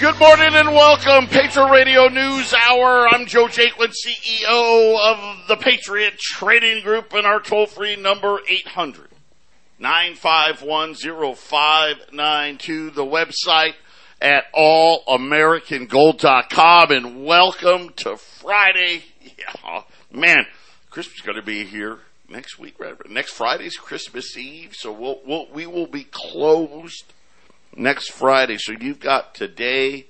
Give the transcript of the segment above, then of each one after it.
Good morning and welcome, Patriot Radio News Hour. I'm Joe Jaquin, CEO of the Patriot Trading Group, and our toll free number 800 951 0592. The website at allamericangold.com. And welcome to Friday. Yeah, man, Christmas is going to be here next week, right? Next Friday's Christmas Eve, so we'll, we'll we will be closed next Friday. So you've got today,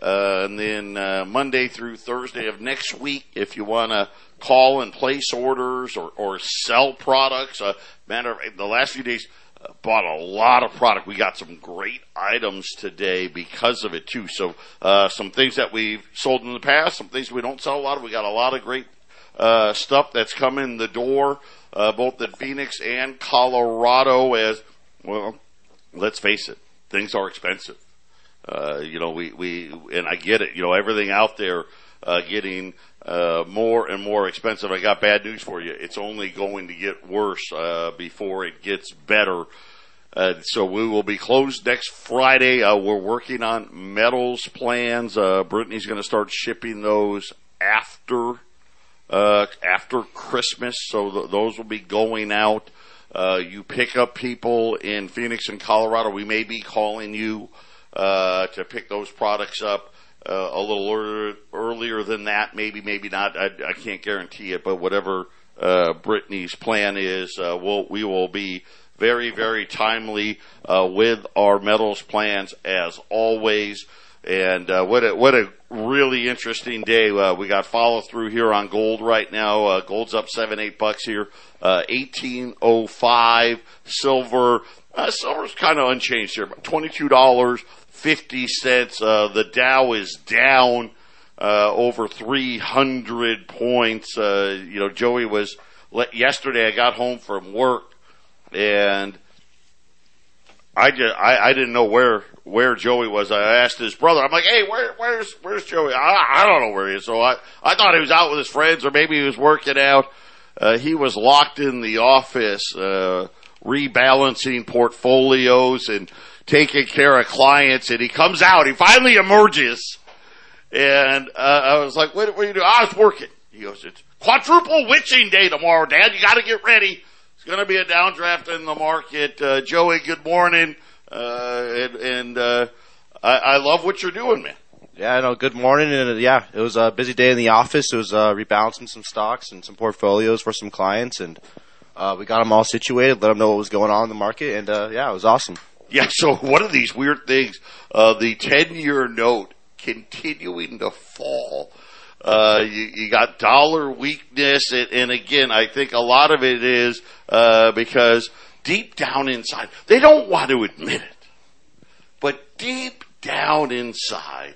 uh, and then uh, Monday through Thursday of next week if you want to call and place orders or, or sell products. Uh, matter of the last few days, uh, bought a lot of product. We got some great items today because of it too. So uh, some things that we've sold in the past, some things we don't sell a lot of. We got a lot of great uh, stuff that's coming the door, uh, both in Phoenix and Colorado. As well, let's face it, things are expensive. Uh, you know, we, we, and I get it, you know, everything out there, uh, getting, uh, more and more expensive. I got bad news for you. It's only going to get worse, uh, before it gets better. Uh, so we will be closed next Friday. Uh, we're working on metals plans. Uh, Brittany's going to start shipping those after, uh, after Christmas. So th- those will be going out. Uh, you pick up people in Phoenix and Colorado. We may be calling you uh, to pick those products up uh, a little earlier, earlier than that. Maybe, maybe not. I, I can't guarantee it, but whatever uh, Brittany's plan is, uh, we'll, we will be very, very timely uh, with our metals plans as always. And uh, what a what a really interesting day. Uh, we got follow through here on gold right now. Uh, gold's up seven eight bucks here. Uh, eighteen oh five. Silver. Uh, silver's kind of unchanged here. Twenty two dollars fifty cents. Uh, the Dow is down over three hundred points. You know, Joey was yesterday. I got home from work and I just I, I didn't know where where Joey was. I asked his brother. I'm like, hey, where where's where's Joey? I, I don't know where he is. So I I thought he was out with his friends or maybe he was working out. Uh, he was locked in the office, uh, rebalancing portfolios and taking care of clients. And he comes out. He finally emerges, and uh, I was like, what, what are you doing? I was working. He goes, it's quadruple witching day tomorrow, Dad. You got to get ready. It's going to be a downdraft in the market. Uh, Joey, good morning. Uh, and, and uh, I, I love what you're doing, man. Yeah, no, good morning. And uh, yeah, it was a busy day in the office. It was uh, rebalancing some stocks and some portfolios for some clients, and uh, we got them all situated, let them know what was going on in the market, and uh, yeah, it was awesome. Yeah. So one of these weird things, uh, the ten-year note continuing to fall. Uh, you, you got dollar weakness, and, and again, I think a lot of it is uh, because deep down inside, they don't want to admit it, but deep down inside,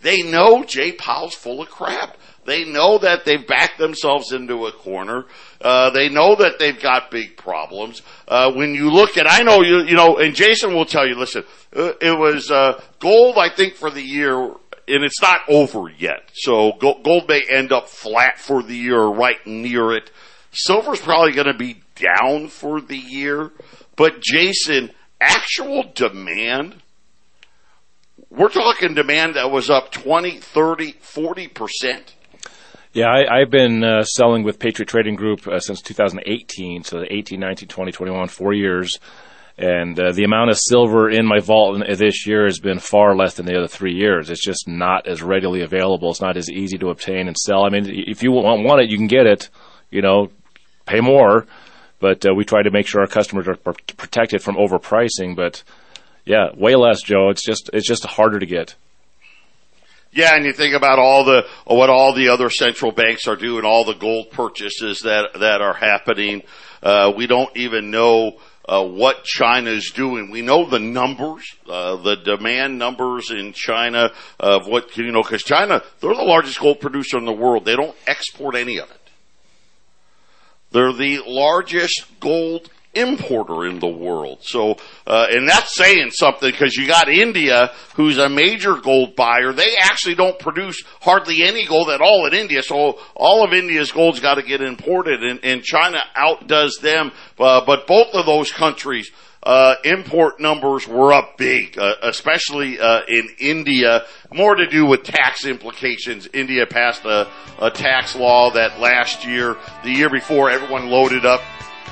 they know Jay Powell's full of crap. They know that they've backed themselves into a corner. Uh, they know that they've got big problems. Uh, when you look at, I know you, you know, and Jason will tell you, listen, uh, it was, uh, gold, I think, for the year and it's not over yet. So gold may end up flat for the year or right near it. Silver's probably going to be down for the year. But Jason, actual demand, we're talking demand that was up 20, 30, 40%. Yeah, I, have been uh, selling with Patriot Trading Group uh, since 2018, so 18, 19, 20, 21, four years and uh, the amount of silver in my vault this year has been far less than the other three years. It's just not as readily available. It's not as easy to obtain and sell. I mean, if you want, want it, you can get it. You know, pay more, but uh, we try to make sure our customers are protected from overpricing. But yeah, way less, Joe. It's just it's just harder to get. Yeah, and you think about all the what all the other central banks are doing, all the gold purchases that that are happening. Uh, we don't even know uh, what China is doing. We know the numbers, uh, the demand numbers in China of what you know, because China they're the largest gold producer in the world. They don't export any of it. They're the largest gold importer in the world. So, uh, and that's saying something because you got India, who's a major gold buyer. They actually don't produce hardly any gold at all in India. So all of India's gold's got to get imported and, and China outdoes them. Uh, but both of those countries, uh, import numbers were up big, uh, especially uh, in India. More to do with tax implications. India passed a, a tax law that last year, the year before, everyone loaded up.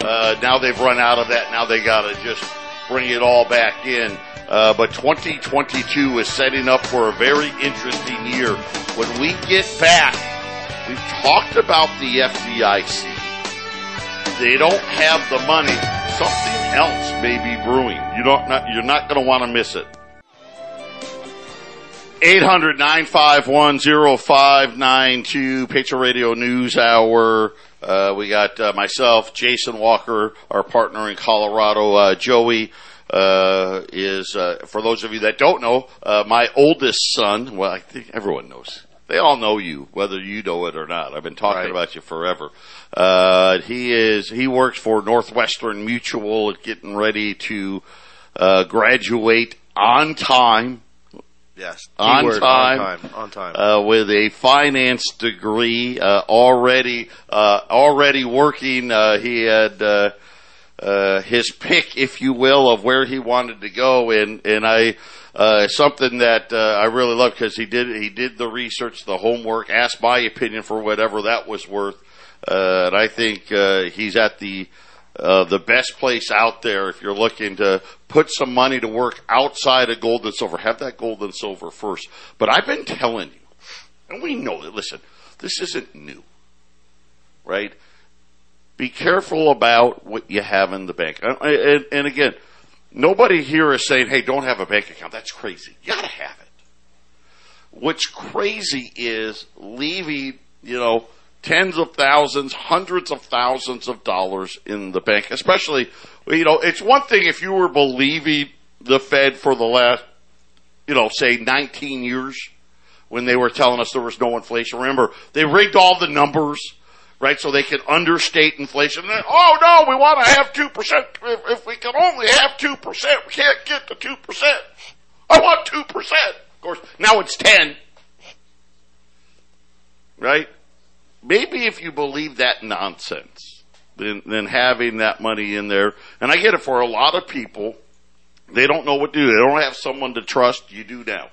Uh, now they've run out of that. Now they got to just bring it all back in. Uh, but 2022 is setting up for a very interesting year. When we get back, we've talked about the FDIC. They don't have the money. Something else may be brewing. You don't not, you're not going to want to miss it. 800 951 0592 Patriot Radio News Hour. Uh, we got uh, myself, Jason Walker, our partner in Colorado, uh, Joey. Uh, is uh, for those of you that don't know, uh, my oldest son. Well, I think everyone knows. They all know you, whether you know it or not. I've been talking Right. about you forever. Uh, he is. He works for Northwestern Mutual, getting ready to uh, graduate on time Yes. On time. On time. On time. uh, with a finance degree, uh, already uh, already working. Uh, he had uh, uh, his pick, if you will, of where he wanted to go, and and I uh, something that uh, I really love because he did he did the research, the homework, asked my opinion for whatever that was worth, uh, and I think uh, he's at the uh, the best place out there if you're looking to put some money to work outside of gold and silver. Have that gold and silver first. But I've been telling you, and we know that, listen, this isn't new, right? Be careful about what you have in the bank. And, and, and again, nobody here is saying, hey, don't have a bank account. That's crazy. You gotta have it. What's crazy is leaving, you know, tens of thousands, hundreds of thousands of dollars in the bank, especially, you know, it's one thing if you were believing the Fed for the last, you know, say 19 years when they were telling us there was no inflation. Remember, they rigged all the numbers, right, so they could understate inflation. Then, oh no, we want to have 2%. If, if we can only have 2%, we can't get to 2%. I want 2%. Of course, now it's 10. Right? Maybe if you believe that nonsense, then, then having that money in there, and I get it for a lot of people, they don't know what to do. They don't have someone to trust. You do now,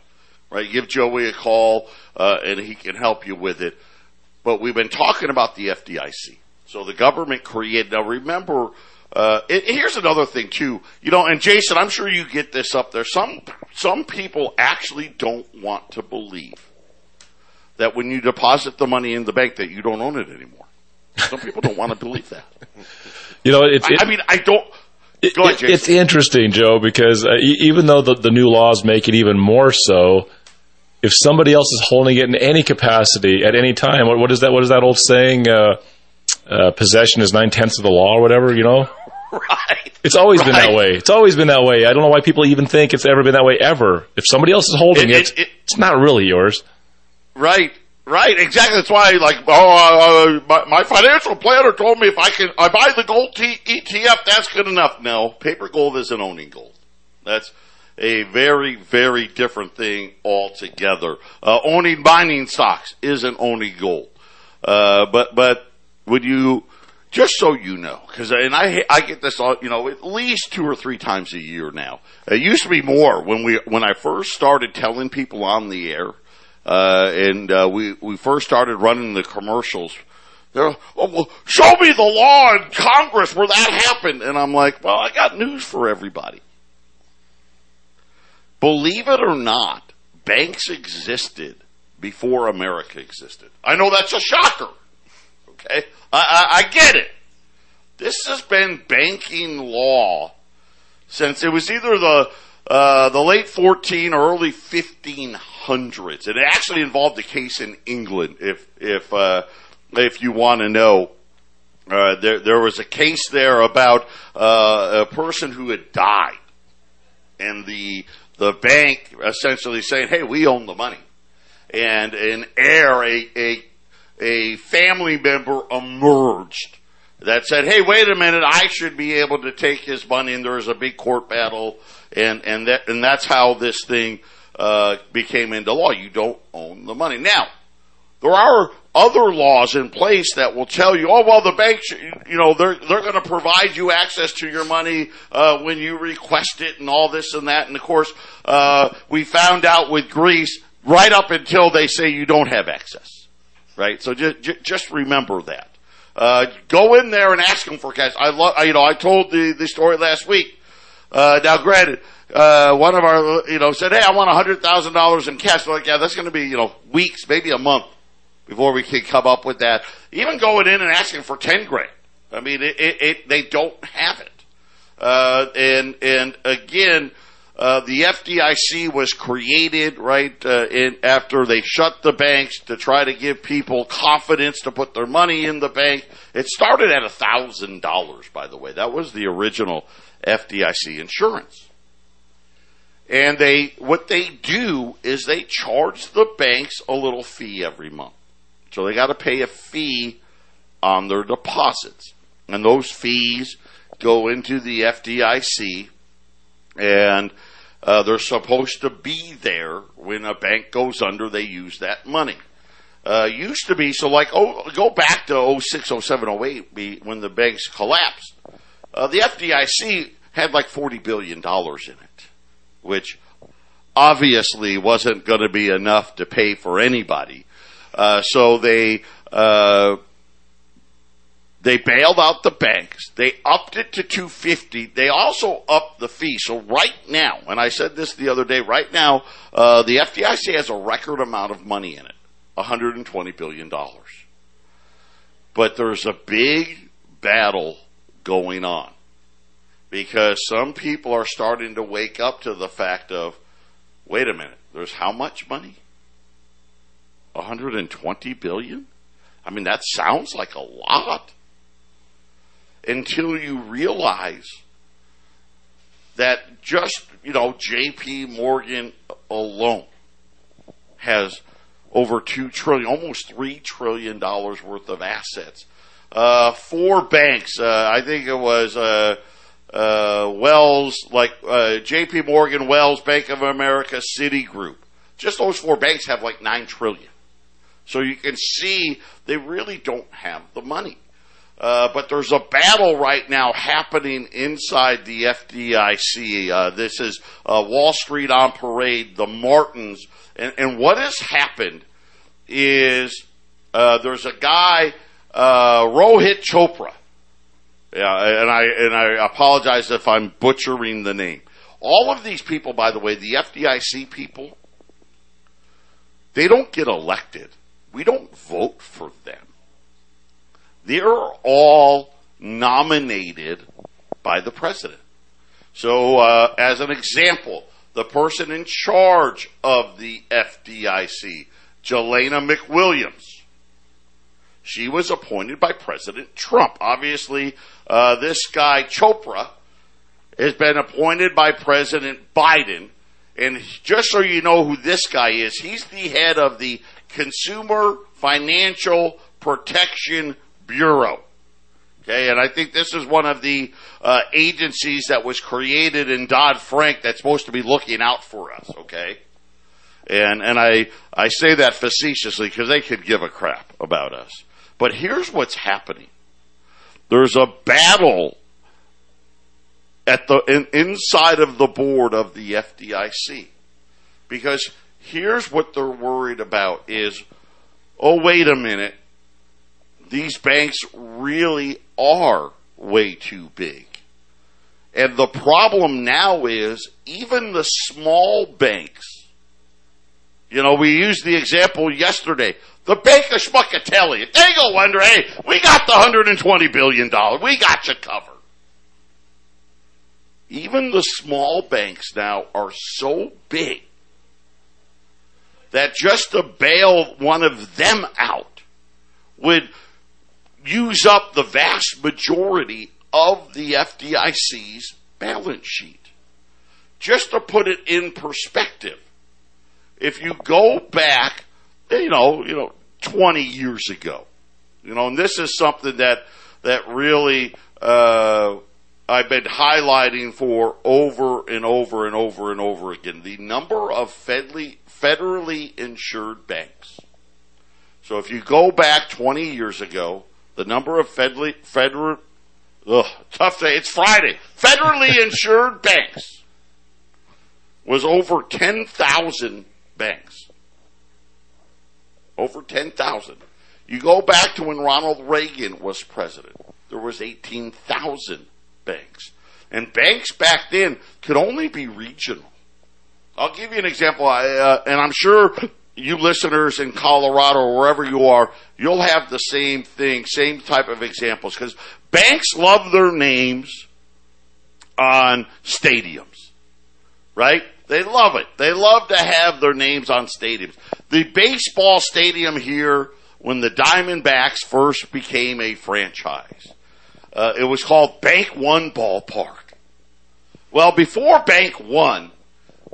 right? Give Joey a call, uh, and he can help you with it. But we've been talking about the FDIC. So the government created. Now remember, uh, it, here's another thing too. You know, and Jason, I'm sure you get this up there. Some some people actually don't want to believe that when you deposit the money in the bank that you don't own it anymore. Some people don't want to believe that. You know, it's, I, it- I mean, I don't. It- Go ahead. It's interesting, Joe, because uh, e- even though the, the new laws make it even more so, if somebody else is holding it in any capacity at any time, what, what is that? What is that old saying? Uh, uh, possession is nine tenths of the law, or whatever. You know, right. it's always been that way. It's always been that way. I don't know why people even think it's ever been that way ever. If somebody else is holding it, it- it- it's not really yours. Right, right, exactly. That's why, like, oh, uh, my, my financial planner told me if I can, I buy the gold T- ETF, that's good enough. No, paper gold isn't owning gold. That's a very, very different thing altogether. Uh, owning mining stocks isn't owning gold. Uh, but, but when you, just so you know, because and I I get this you know at least two or three times a year now. It used to be more when we when I first started telling people on the air, uh, and uh, we we first started running the commercials. They're oh, well, show me the law in Congress where that happened, and I'm like, well, I got news for everybody. Believe it or not, banks existed before America existed. I know that's a shocker. Okay, I, I, I get it. This has been banking law since it was either the uh, the late 14 or early 1500s. It actually involved a case in England. If if uh, if you want to know, uh, there there was a case there about uh, a person who had died, and the the bank essentially saying, "Hey, we own the money," and an heir, a a a family member emerged that said, "Hey, wait a minute, I should be able to take his money." And there was a big court battle, and and that and that's how this thing uh, became into law. You don't own the money now. There are other laws in place that will tell you, oh well, the banks, you know, they're they're going to provide you access to your money uh, when you request it, and all this and that. And of course, uh, we found out with Greece right up until they say you don't have access, right? So just just remember that. Uh, go in there and ask them for cash. I love, you know, I told the the story last week. Uh, now, granted, uh, one of our, you know, said, "Hey, I want a hundred thousand dollars in cash." We're like, yeah, that's going to be, you know, weeks, maybe a month before we can come up with that. Even going in and asking for ten grand. I mean, it, it, it they don't have it. Uh, and and again, uh, the FDIC was created right uh, in, after they shut the banks to try to give people confidence to put their money in the bank. It started at a thousand dollars, by the way. That was the original FDIC insurance. And they, what they do is they charge the banks a little fee every month. So they got to pay a fee on their deposits. And those fees go into the FDIC and uh, they're supposed to be there when a bank goes under, they use that money. Uh, used to be, so like, oh, go back to 06, 07, 08 when the banks collapsed. Uh, the FDIC had like $40 billion in it which obviously wasn't going to be enough to pay for anybody. Uh, so they uh, they bailed out the banks. They upped it to 250. They also upped the fee. So right now, and I said this the other day, right now, uh, the FDIC has a record amount of money in it, 120 billion dollars. But there's a big battle going on because some people are starting to wake up to the fact of, wait a minute, there's how much money? 120 billion? I mean, that sounds like a lot. Until you realize that just, you know, JP Morgan alone has over 2 trillion, almost 3 trillion dollars worth of assets. Uh, four banks, uh, I think it was, uh, uh, Wells, like uh, J.P. Morgan, Wells, Bank of America, Citigroup. Just those four banks have like nine trillion. So you can see they really don't have the money. Uh, but there's a battle right now happening inside the FDIC. This is Wall Street on parade, the Martens, and, and what has happened is there's a guy, uh, Rohit Chopra. Yeah, and I and I apologize if I'm butchering the name. All of these people, by the way, the FDIC people, they don't get elected. We don't vote for them. They're all nominated by the president. So, uh, as an example, the person in charge of the FDIC, Jelena McWilliams, she was appointed by President Trump. Obviously, uh, this guy, Chopra, has been appointed by President Biden. And just so you know who this guy is, he's the head of the Consumer Financial Protection Bureau. Okay, and I think this is one of the uh, agencies that was created in Dodd Frank that's supposed to be looking out for us. Okay, and and I I say that facetiously because they could give a crap about us. But here's what's happening. There's a battle at the in, inside of the board of the FDIC. Because here's what they're worried about is oh wait a minute. These banks really are way too big. And the problem now is even the small banks you know, we used the example yesterday. The Bank of Schmuckatelli. They go under, hey, we got the $120 billion. We got you covered. Even the small banks now are so big that just to bail one of them out would use up the vast majority of the FDIC's balance sheet. Just to put it in perspective, if you go back, you know, you know, 20 years ago, you know, and this is something that, that really, uh, I've been highlighting for over and over and over and over again. The number of federally, federally insured banks. So if you go back 20 years ago, the number of federally, federal, ugh, tough day, it's Friday, federally insured banks was over 10,000 banks. Over 10,000. You go back to when Ronald Reagan was president, there was 18,000 banks. And banks back then could only be regional. I'll give you an example, I, uh, and I'm sure you listeners in Colorado or wherever you are, you'll have the same thing, same type of examples, because banks love their names on stadiums, right? They love it. They love to have their names on stadiums. The baseball stadium here, when the Diamondbacks first became a franchise, uh, it was called Bank One Ballpark. Well, before Bank One,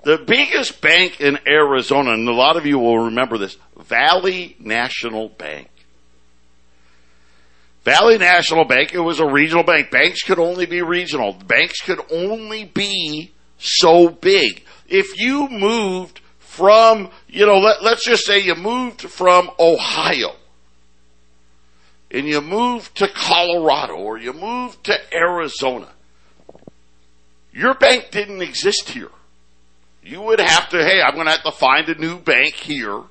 the biggest bank in Arizona, and a lot of you will remember this, Valley National Bank. Valley National Bank, it was a regional bank. Banks could only be regional. Banks could only be so big. If you moved from, you know, let, let's just say you moved from Ohio and you moved to Colorado or you moved to Arizona, your bank didn't exist here. You would have to, hey, I'm going to have to find a new bank here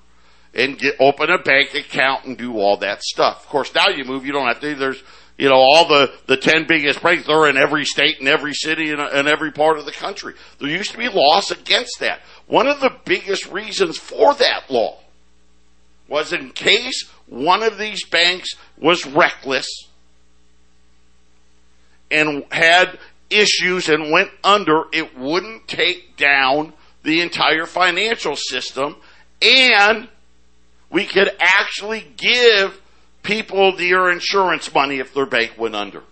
and get open a bank account and do all that stuff. Of course, now you move, you don't have to. There's, you know, all the the ten biggest banks. They're in every state and every city and, and every part of the country. There used to be laws against that. One of the biggest reasons for that law was in case one of these banks was reckless and had issues and went under, it wouldn't take down the entire financial system and we could actually give people their insurance money if their bank went under.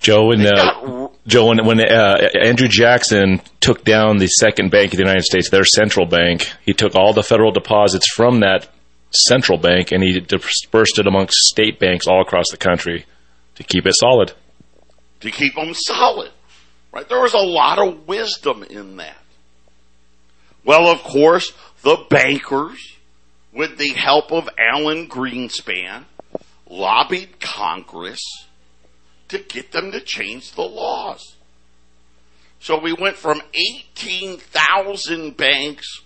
Joe, when uh, Joe, when, when uh, Andrew Jackson took down the second bank of the United States, their central bank, he took all the federal deposits from that central bank and he dispersed it amongst state banks all across the country to keep it solid. to keep them solid. Right? There was a lot of wisdom in that. Well, of course, the bankers, with the help of Alan Greenspan, lobbied Congress to get them to change the laws. So we went from 18,000 banks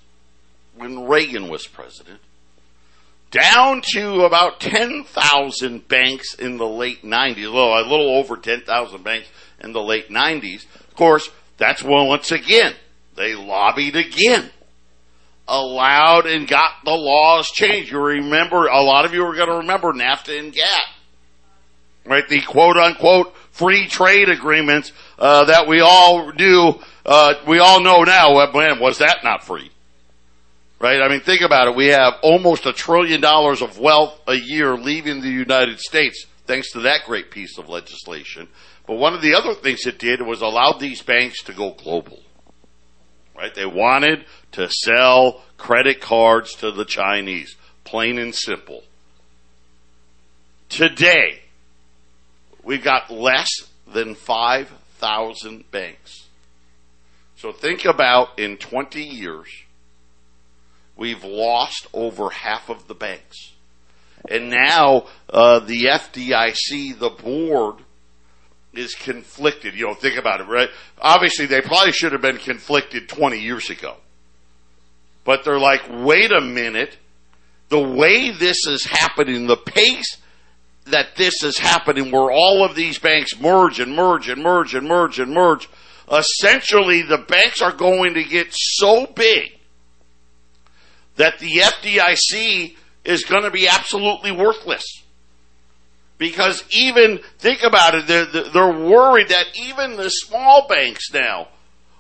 when Reagan was president down to about 10,000 banks in the late 90s, a little, a little over 10,000 banks in the late 90s. Of course, that's when, once again, they lobbied again, allowed and got the laws changed. You remember, a lot of you are going to remember NAFTA and GATT, right? The quote unquote free trade agreements, uh, that we all do, uh, we all know now, well, man, was that not free? right? I mean, think about it. We have almost a trillion dollars of wealth a year leaving the United States thanks to that great piece of legislation. But one of the other things it did was allowed these banks to go global, right? They wanted to sell credit cards to the Chinese, plain and simple. Today, we've got less than 5,000 banks. So think about in 20 years, we've lost over half of the banks. And now uh, the FDIC, the board, is conflicted. You know, think about it, right? Obviously, they probably should have been conflicted 20 years ago. But they're like, wait a minute. The way this is happening, the pace that this is happening, where all of these banks merge and merge and merge and merge and merge, essentially the banks are going to get so big that the FDIC is going to be absolutely worthless. Because even, think about it, they're, they're worried that even the small banks now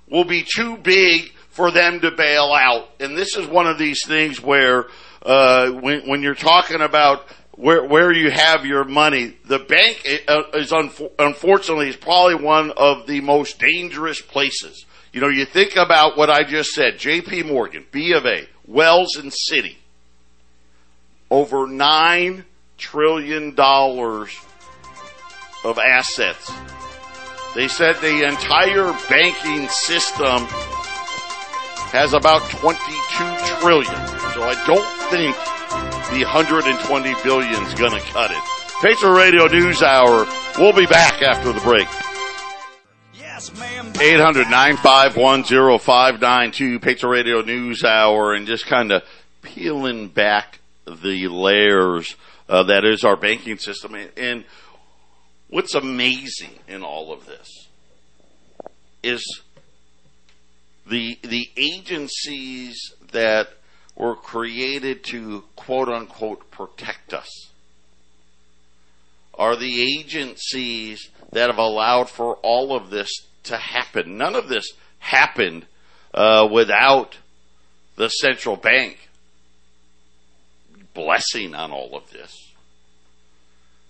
will be too big for them to bail out. And this is one of these things where, uh, when, when you're talking about where, where you have your money, the bank uh, is unfo- unfortunately is probably one of the most dangerous places. You know, you think about what I just said, JP Morgan, B of A, Wells and Citi, over nine trillion dollars of assets. They said the entire banking system has about 22 trillion. So I don't think the 120 billion is gonna cut it. Patriot Radio News Hour. We'll be back after the break. 800-951-0592, Patriot Radio News Hour, and just kind of peeling back the layers uh, that is our banking system. And what's amazing in all of this is the the agencies that were created to quote unquote protect us are the agencies that have allowed for all of this to happen. None of this happened uh, without the central bank blessing on all of this.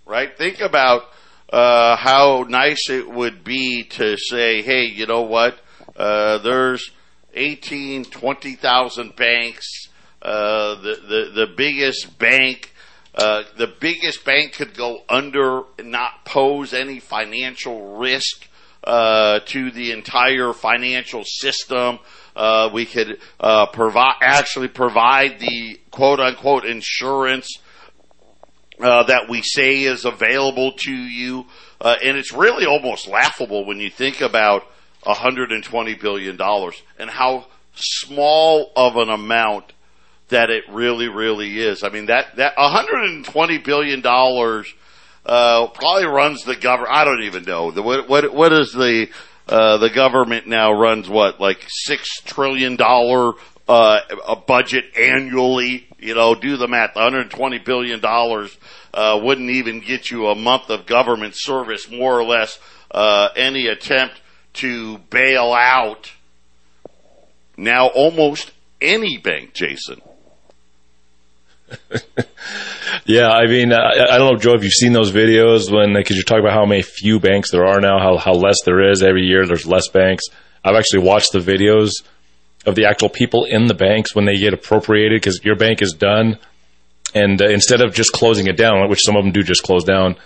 Right? Think about uh, how nice it would be to say, hey, you know what? Uh, there's 18, 20,000 banks. Uh, the, the, the biggest bank, uh, the biggest bank could go under not pose any financial risk, uh, to the entire financial system. Uh, we could, provide, actually provide the quote unquote insurance, uh, that we say is available to you. Uh, and it's really almost laughable when you think about 120 billion dollars and how small of an amount that it really, really is. I mean that that 120 billion dollars uh, probably runs the government. I don't even know the what what what is the uh, the government now runs what like six trillion dollar uh, a budget annually. You know, do the math. 120 billion dollars uh, wouldn't even get you a month of government service, more or less. Uh, any attempt to bail out now almost any bank, Jason. yeah, I mean, I, I, don't know, Joe, if you've seen those videos when, because you're talking about how many few banks there are now, how, how less there is every year, there's less banks. I've actually watched the videos of the actual people in the banks when they get appropriated because your bank is done. And uh, instead of just closing it down, which some of them do just close down,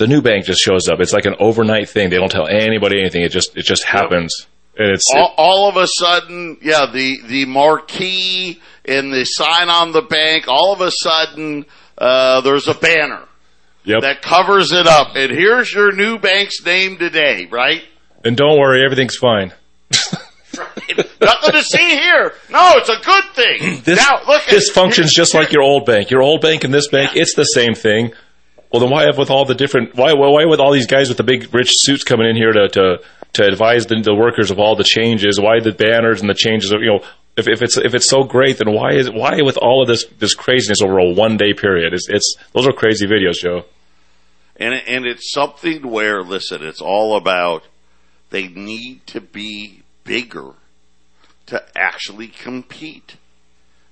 the new bank just shows up. It's like an overnight thing. They don't tell anybody anything. It just it just happens. And it's all, it, all, of a sudden, yeah, the the marquee and the sign on the bank. All of a sudden, uh, there's a banner yep. that covers it up, and here's your new bank's name today, right? And don't worry, everything's fine. Nothing to see here. No, it's a good thing. This, now, look this functions just like your old bank. Your old bank and this bank, it's the same thing. Well, then why have with all the different why why with all these guys with the big rich suits coming in here to to, to advise the, the workers of all the changes? Why the banners and the changes? Of, you know, if, if it's if it's so great, then why is why with all of this this craziness over a one day period? It's, it's those are crazy videos, Joe. And and it's something where listen, it's all about they need to be bigger to actually compete,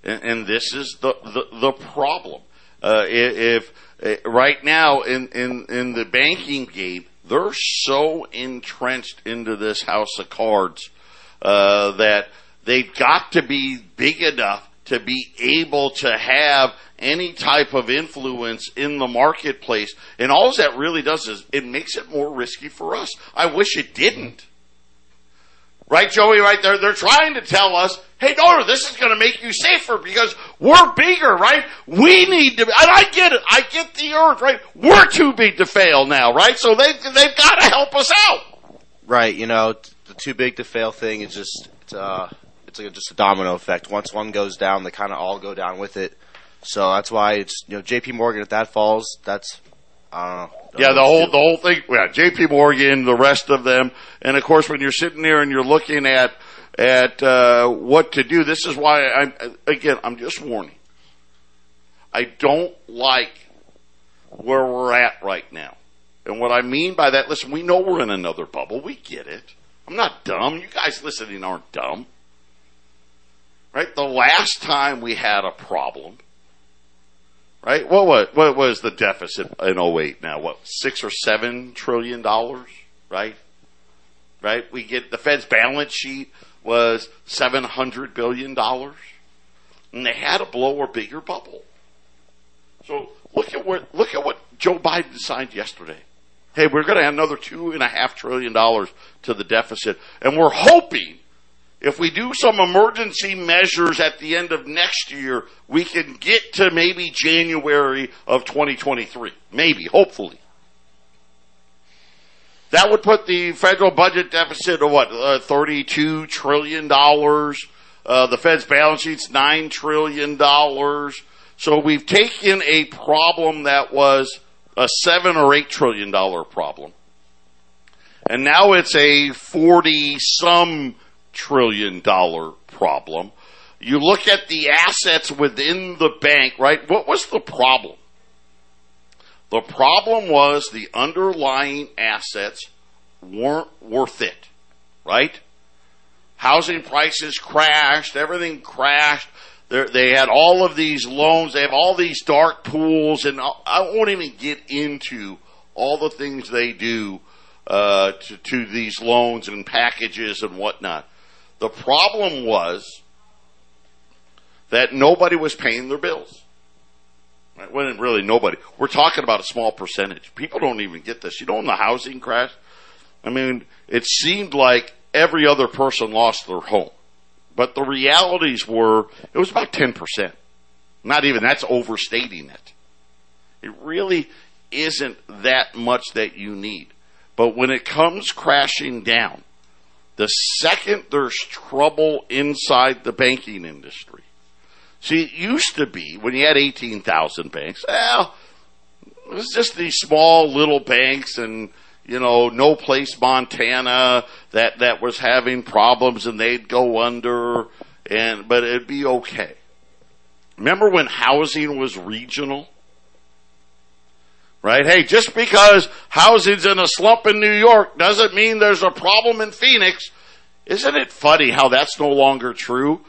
and, and this is the the, the problem. Uh, if uh, right now in, in, in the banking game, they're so entrenched into this house of cards uh, that they've got to be big enough to be able to have any type of influence in the marketplace. And all that really does is it makes it more risky for us. I wish it didn't. Right, Joey? Right there. They're trying to tell us, hey, no, this is going to make you safer because we're bigger, right? We need to, and I get it. I get the earth, right? We're too big to fail now, right? So they, they've got to help us out. Right. You know, the too big to fail thing is just, it's, uh, it's like just a domino effect. Once one goes down, they kind of all go down with it. So that's why it's, you know, JP Morgan, if that falls, that's, I don't know. Yeah, the whole the whole thing. Yeah, J.P. Morgan, the rest of them, and of course, when you're sitting there and you're looking at at uh, what to do, this is why I'm again. I'm just warning. I don't like where we're at right now, and what I mean by that. Listen, we know we're in another bubble. We get it. I'm not dumb. You guys listening aren't dumb, right? The last time we had a problem right? What was what was the deficit in 08 now? What six or seven trillion dollars, right? Right? We get the Fed's balance sheet was seven hundred billion dollars, and they had to blow a bigger bubble. So look at what look at what Joe Biden signed yesterday. Hey, we're going to add another two and a half trillion dollars to the deficit, and we're hoping if we do some emergency measures at the end of next year, we can get to maybe January of 2023. Maybe, hopefully. That would put the federal budget deficit of what, uh, $32 trillion. Uh, the Fed's balance sheet's $9 trillion. So we've taken a problem that was a 7 or $8 trillion problem. And now it's a 40 some trillion dollar problem. You look at the assets within the bank, right? What was the problem? The problem was the underlying assets weren't worth it, right? Housing prices crashed, everything crashed. They're, they had all of these loans, they have all these dark pools, and I won't even get into all the things they do uh, to, to these loans and packages and whatnot. The problem was that nobody was paying their bills. Right? Well, really nobody. We're talking about a small percentage. People don't even get this. You know, in the housing crash, I mean, it seemed like every other person lost their home. But the realities were, it was about 10%. Not even, that's overstating it. It really isn't that much that you need. But when it comes crashing down, the second there's trouble inside the banking industry. See, it used to be when you had 18,000 banks, well, it was just these small little banks and, you know, no place Montana that, that was having problems and they'd go under and, but it'd be okay. Remember when housing was regional? Right? Hey, just because housing's in a slump in New York doesn't mean there's a problem in Phoenix. Isn't it funny how that's no longer true?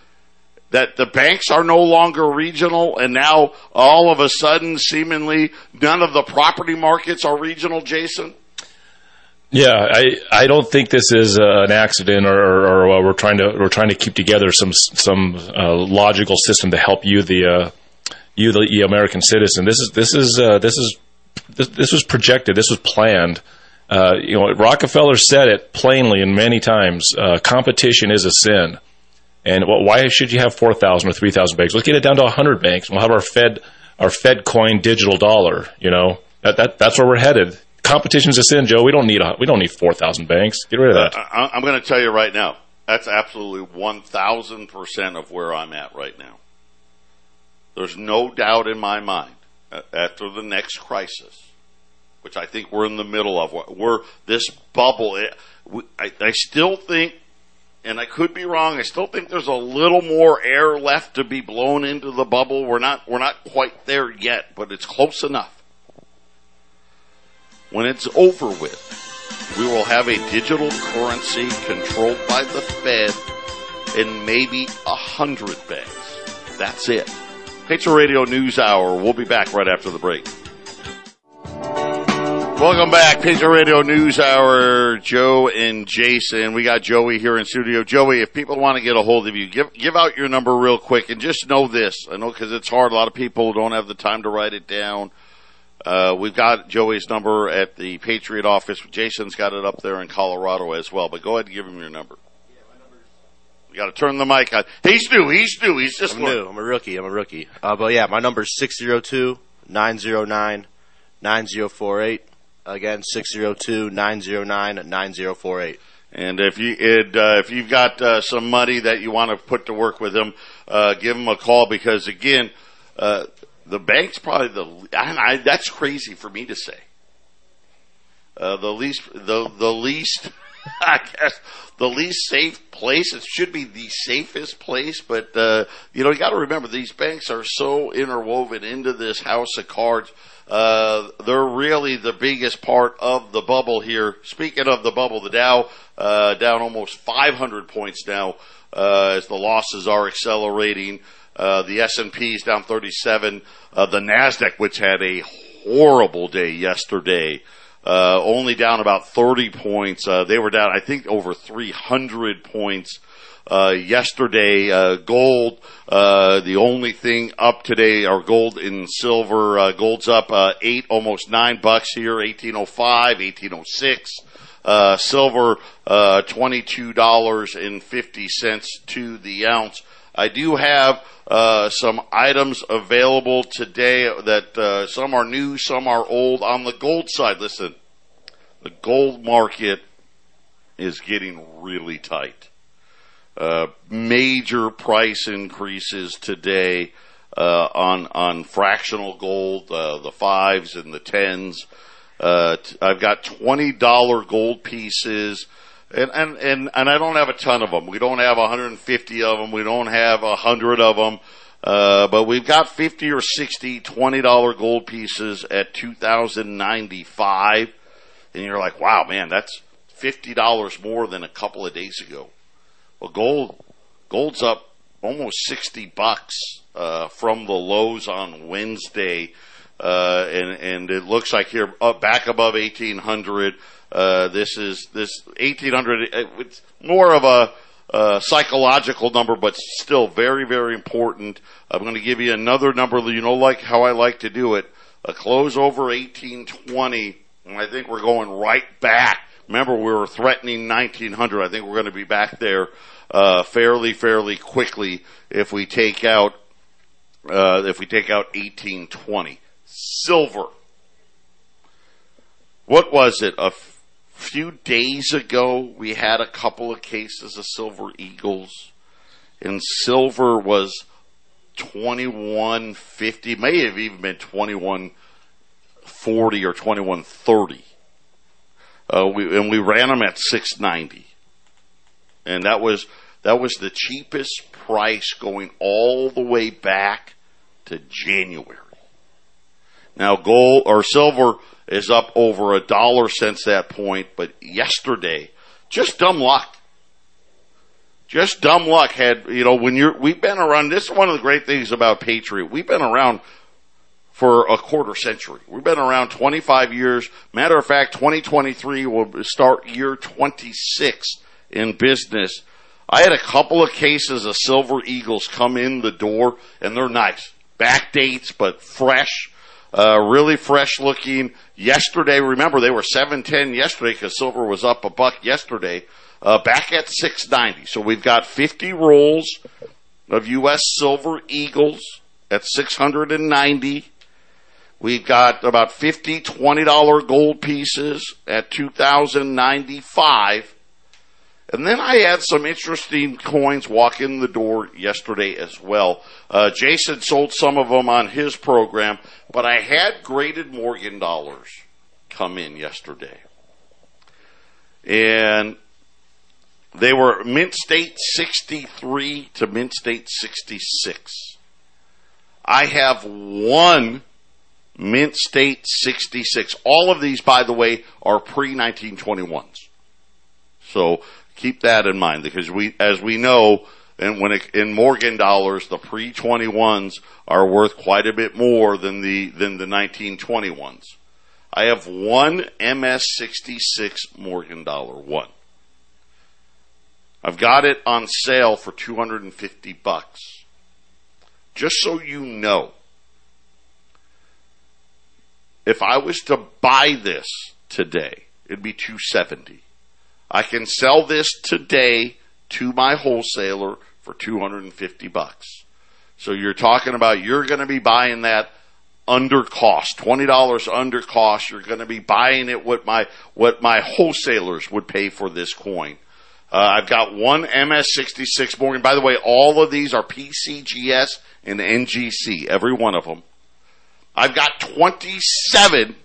That the banks are no longer regional and now all of a sudden seemingly none of the property markets are regional, Jason? Yeah, I I don't think this is uh, an accident, or, or, or uh, we're trying to we're trying to keep together some some uh, logical system to help you the uh, you the American citizen. This is this is uh, this is this, this was projected. This was planned. Uh, you know, Rockefeller said it plainly and many times. Uh, competition is a sin, and well, why should you have four thousand or three thousand banks? Let's get it down to hundred banks. We'll have our Fed, our Fed coin digital dollar. You know, that, that that's where we're headed. Competition is a sin, Joe. We don't need a, we don't need four thousand banks. Get rid of that. I'm going to tell you right now. That's absolutely one thousand percent of where I'm at right now. There's no doubt in my mind Uh, after the next crisis, which I think we're in the middle of. We're this bubble. It, I, I still think, and I could be wrong. I still think there's a little more air left to be blown into the bubble. We're not we're not quite there yet, but it's close enough. When it's over with, we will have a digital currency controlled by the Fed and maybe a hundred banks. That's it. Patriot Radio News Hour. We'll be back right after the break. Welcome back, Patriot Radio News Hour. Joe and Jason. We got Joey here in studio. Joey, if people want to get a hold of you, give give out your number real quick, and just know this. I know because it's hard. A lot of people don't have the time to write it down. Uh, we've got Joey's number at the Patriot office. Jason's got it up there in Colorado as well. But go ahead and give him your number. You got to turn the mic on. He's new. He's new. He's just I'm new. I'm a rookie. I'm a rookie. Uh, but yeah, my number is 602-909-9048. Again, 602-909-9048. And if you it, uh, if you've got uh, some money that you want to put to work with him, uh, give him a call because again, uh, the bank's probably the I, I, that's crazy for me to say. Uh, the least the the least I guess the least safe place. It should be the safest place, but uh, you know you got to remember these banks are so interwoven into this house of cards. Uh, they're really the biggest part of the bubble here. Speaking of the bubble, the Dow uh, down almost 500 points now uh, as the losses are accelerating. Uh, the S&P is down 37. Uh, the Nasdaq, which had a horrible day yesterday, uh, only down about 30 points. Uh, they were down, I think, over 300 points. Uh, yesterday, uh, gold, uh, the only thing up today are gold and silver. Uh, gold's up, uh, eight, almost nine bucks here, 1805, 1806. Uh, silver, uh, $22.50 to the ounce. I do have uh, some items available today that uh, some are new, some are old. On the gold side, listen, the gold market is getting really tight. Uh, major price increases today uh, on on fractional gold, uh, the fives and the tens. Uh, I've got twenty dollar gold pieces, and, and and and I don't have a ton of them. We don't have 150 of them. We don't have a hundred of them. Uh, but we've got 50 or 60 $20 gold pieces at 2095. And you're like, wow, man, that's $50 more than a couple of days ago. Well, gold, gold's up almost 60 bucks, uh, from the lows on Wednesday. Uh, and, and it looks like here up back above 1800. Uh, this is, this 1800, uh, it's more of a, uh, psychological number, but still very, very important. I'm going to give you another number, you know, like how I like to do it. A close over 1820, and I think we're going right back. Remember, we were threatening 1900. I think we're going to be back there, uh, fairly, fairly quickly if we take out, uh, if we take out 1820. Silver. What was it? A few days ago, we had a couple of cases of silver eagles, and silver was 2150, may have even been 2140 or 2130. Uh, we, and we ran them at 690. And that was, that was the cheapest price going all the way back to January. Now gold or silver is up over a dollar since that point, but yesterday, just dumb luck. Just dumb luck had, you know, when you're, we've been around, this is one of the great things about Patriot. We've been around for a quarter century. We've been around 25 years. Matter of fact, 2023 will start year 26 in business. I had a couple of cases of Silver Eagles come in the door and they're nice. Back dates, but fresh. Uh, really fresh looking. Yesterday, remember they were 710 yesterday because silver was up a buck yesterday. Uh, back at 690. So we've got 50 rolls of U.S. silver eagles at 690. We've got about 50 $20 gold pieces at 2095. And then I had some interesting coins walk in the door yesterday as well. Uh, Jason sold some of them on his program, but I had graded Morgan dollars come in yesterday. And they were mint state 63 to mint state 66. I have one mint state 66. All of these, by the way, are pre 1921s. So keep that in mind because we, as we know, and when it, in Morgan dollars, the pre 21s are worth quite a bit more than the, than the 1921s. I have one MS66 Morgan dollar, one. I've got it on sale for 250 bucks. Just so you know, if I was to buy this today, it'd be 270. I can sell this today to my wholesaler for 250 bucks. So you're talking about you're going to be buying that under cost, $20 under cost. You're going to be buying it what my, what my wholesalers would pay for this coin. Uh, I've got one MS66 Morgan. By the way, all of these are PCGS and NGC, every one of them. I've got 27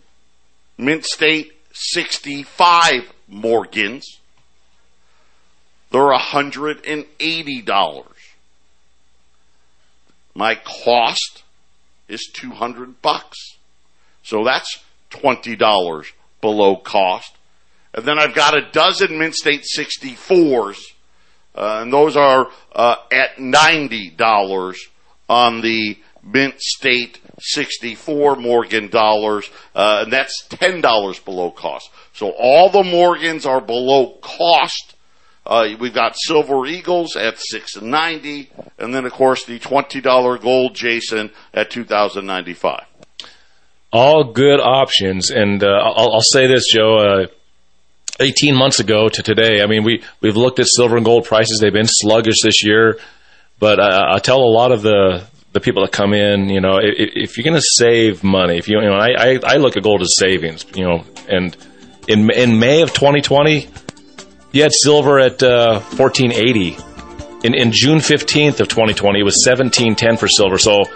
Mint State 65 Morgans. They're $180. My cost is 200 bucks. So that's $20 below cost. And then I've got a dozen Mint State 64s, uh, and those are uh, at $90 on the Mint State 64 Morgan dollars, uh, and that's $10 below cost. So all the Morgans are below cost. Uh, we've got Silver Eagles at 690, and then of course the $20 gold Jason at 2095. All good options, and uh, I'll, I'll say this, Joe. Uh, 18 months ago to today. I mean, we we've looked at silver and gold prices; they've been sluggish this year. But uh, I tell a lot of the the people that come in, you know, if, if you're going to save money, if you you know, I, I I look at gold as savings, you know, and in in May of 2020, you had silver at uh, 1480. In in June 15th of 2020, it was 1710 for silver. So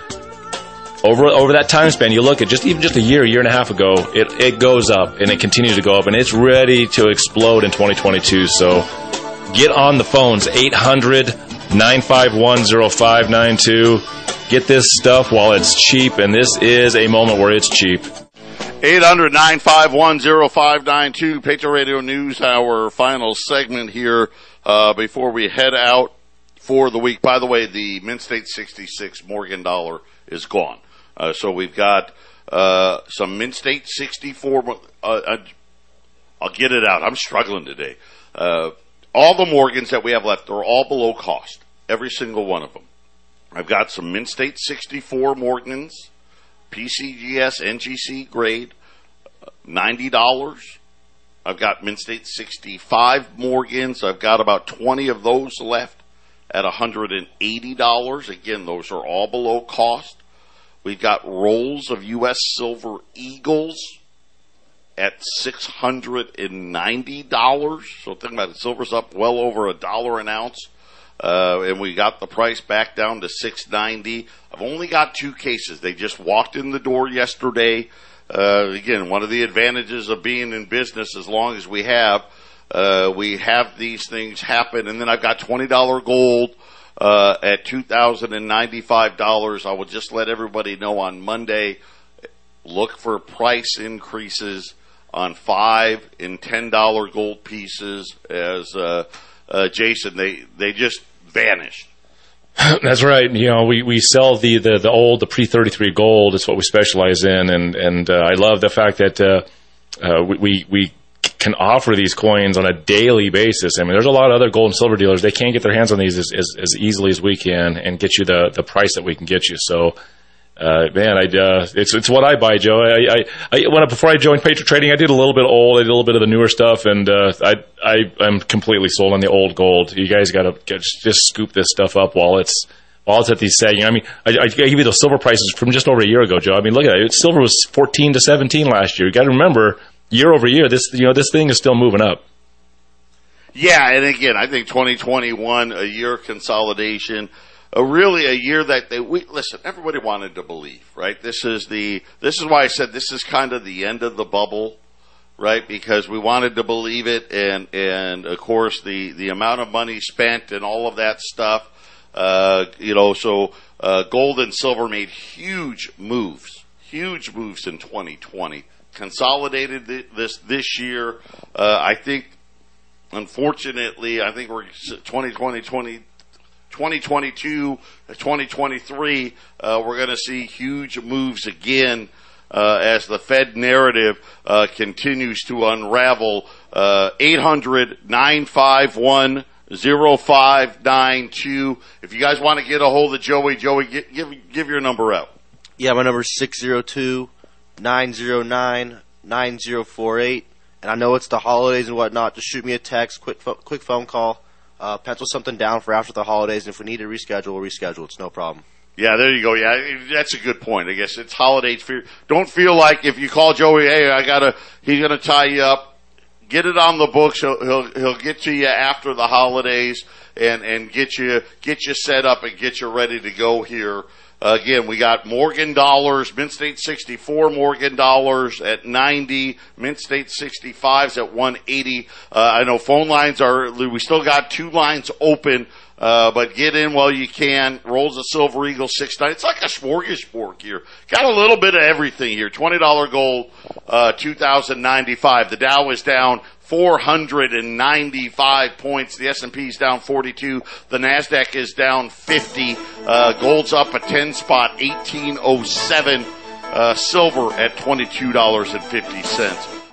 over over that time span, you look at just even just a year, year and a half ago, it it goes up and it continues to go up, and it's ready to explode in 2022. So get on the phones 800 951 0592. Get this stuff while it's cheap, and this is a moment where it's cheap. 800 951 0592. Patriot Radio News, Hour, final segment here uh, before we head out for the week. By the way, the Mint State 66 Morgan dollar is gone. Uh, so we've got uh, some Mint State 64. Uh, uh, I'll get it out. I'm struggling today. All the Morgans that we have left are all below cost. Every single one of them. I've got some Mint State 64 Morgans, PCGS NGC grade, $90. I've got Mint State 65 Morgans. I've got about 20 of those left at $180. Again, those are all below cost. We've got rolls of U.S. Silver Eagles at $690. So think about it. Silver's up well over a dollar an ounce. Uh, and we got the price back down to 690. I've only got two cases. They just walked in the door yesterday. Uh, again, one of the advantages of being in business as long as we have, uh, we have these things happen. And then I've got $20 gold, uh, at $2,095. I will just let everybody know on Monday, look for price increases on five and ten dollar gold pieces as uh, uh, Jason they they just vanished. That's right. You know, we, we sell the, the, the old, the pre 33 gold. It's what we specialize in. And, and uh, I love the fact that uh, uh, we, we can offer these coins on a daily basis. I mean, there's a lot of other gold and silver dealers. They can't get their hands on these as, as, as easily as we can and get you the, the price that we can get you. So, uh, man, I, uh, it's, it's what I buy, Joe. I, I, I, when I, before I joined Patriot Trading, I did a little bit of old, I did a little bit of the newer stuff, and, uh, I, I, I'm completely sold on the old gold. You guys gotta just scoop this stuff up while it's, while it's at these sagging. I mean, I, I give you those silver prices from just over a year ago, Joe. I mean, look at it. Silver was 14 to 17 last year. You gotta remember, year over year, this, you know, this thing is still moving up. Yeah, and again, I think 2021, a year consolidation, a really a year that they we listen. Everybody wanted to believe, right? This is the this is why I said this is kind of the end of the bubble, right? Because we wanted to believe it, and and of course the the amount of money spent and all of that stuff, uh, you know. So uh, gold and silver made huge moves, huge moves in 2020. Consolidated this this year. Uh, I think, unfortunately, I think we're 2020 20 2022, 2023, uh, we're going to see huge moves again uh, as the Fed narrative uh, continues to unravel. Uh, 800 951 0592. If you guys want to get a hold of Joey, Joey, give, give, give your number out. Yeah, my number is 602 909 9048. And I know it's the holidays and whatnot. Just shoot me a text, quick, fo- quick phone call uh, pencil something down for after the holidays. And if we need to reschedule, we'll reschedule. It's no problem. Yeah, there you go. Yeah, that's a good point. I guess it's holidays. Don't feel like if you call Joey, hey, I gotta, he's gonna tie you up. Get it on the books. He'll he'll, he'll get to you after the holidays and and get you get you set up and get you ready to go here. Again, we got Morgan dollars, Mint State 64 Morgan dollars at 90, Mint State 65s at 180. Uh, I know phone lines are, we still got two lines open, uh, but get in while you can. Rolls of Silver Eagle 69. It's like a smorgasbord here. Got a little bit of everything here. $20 gold, uh, 2095. The Dow is down 495 points. The S&P is down 42. The Nasdaq is down 50. Uh, gold's up a 10 spot, 1807. Uh, silver at $22.50.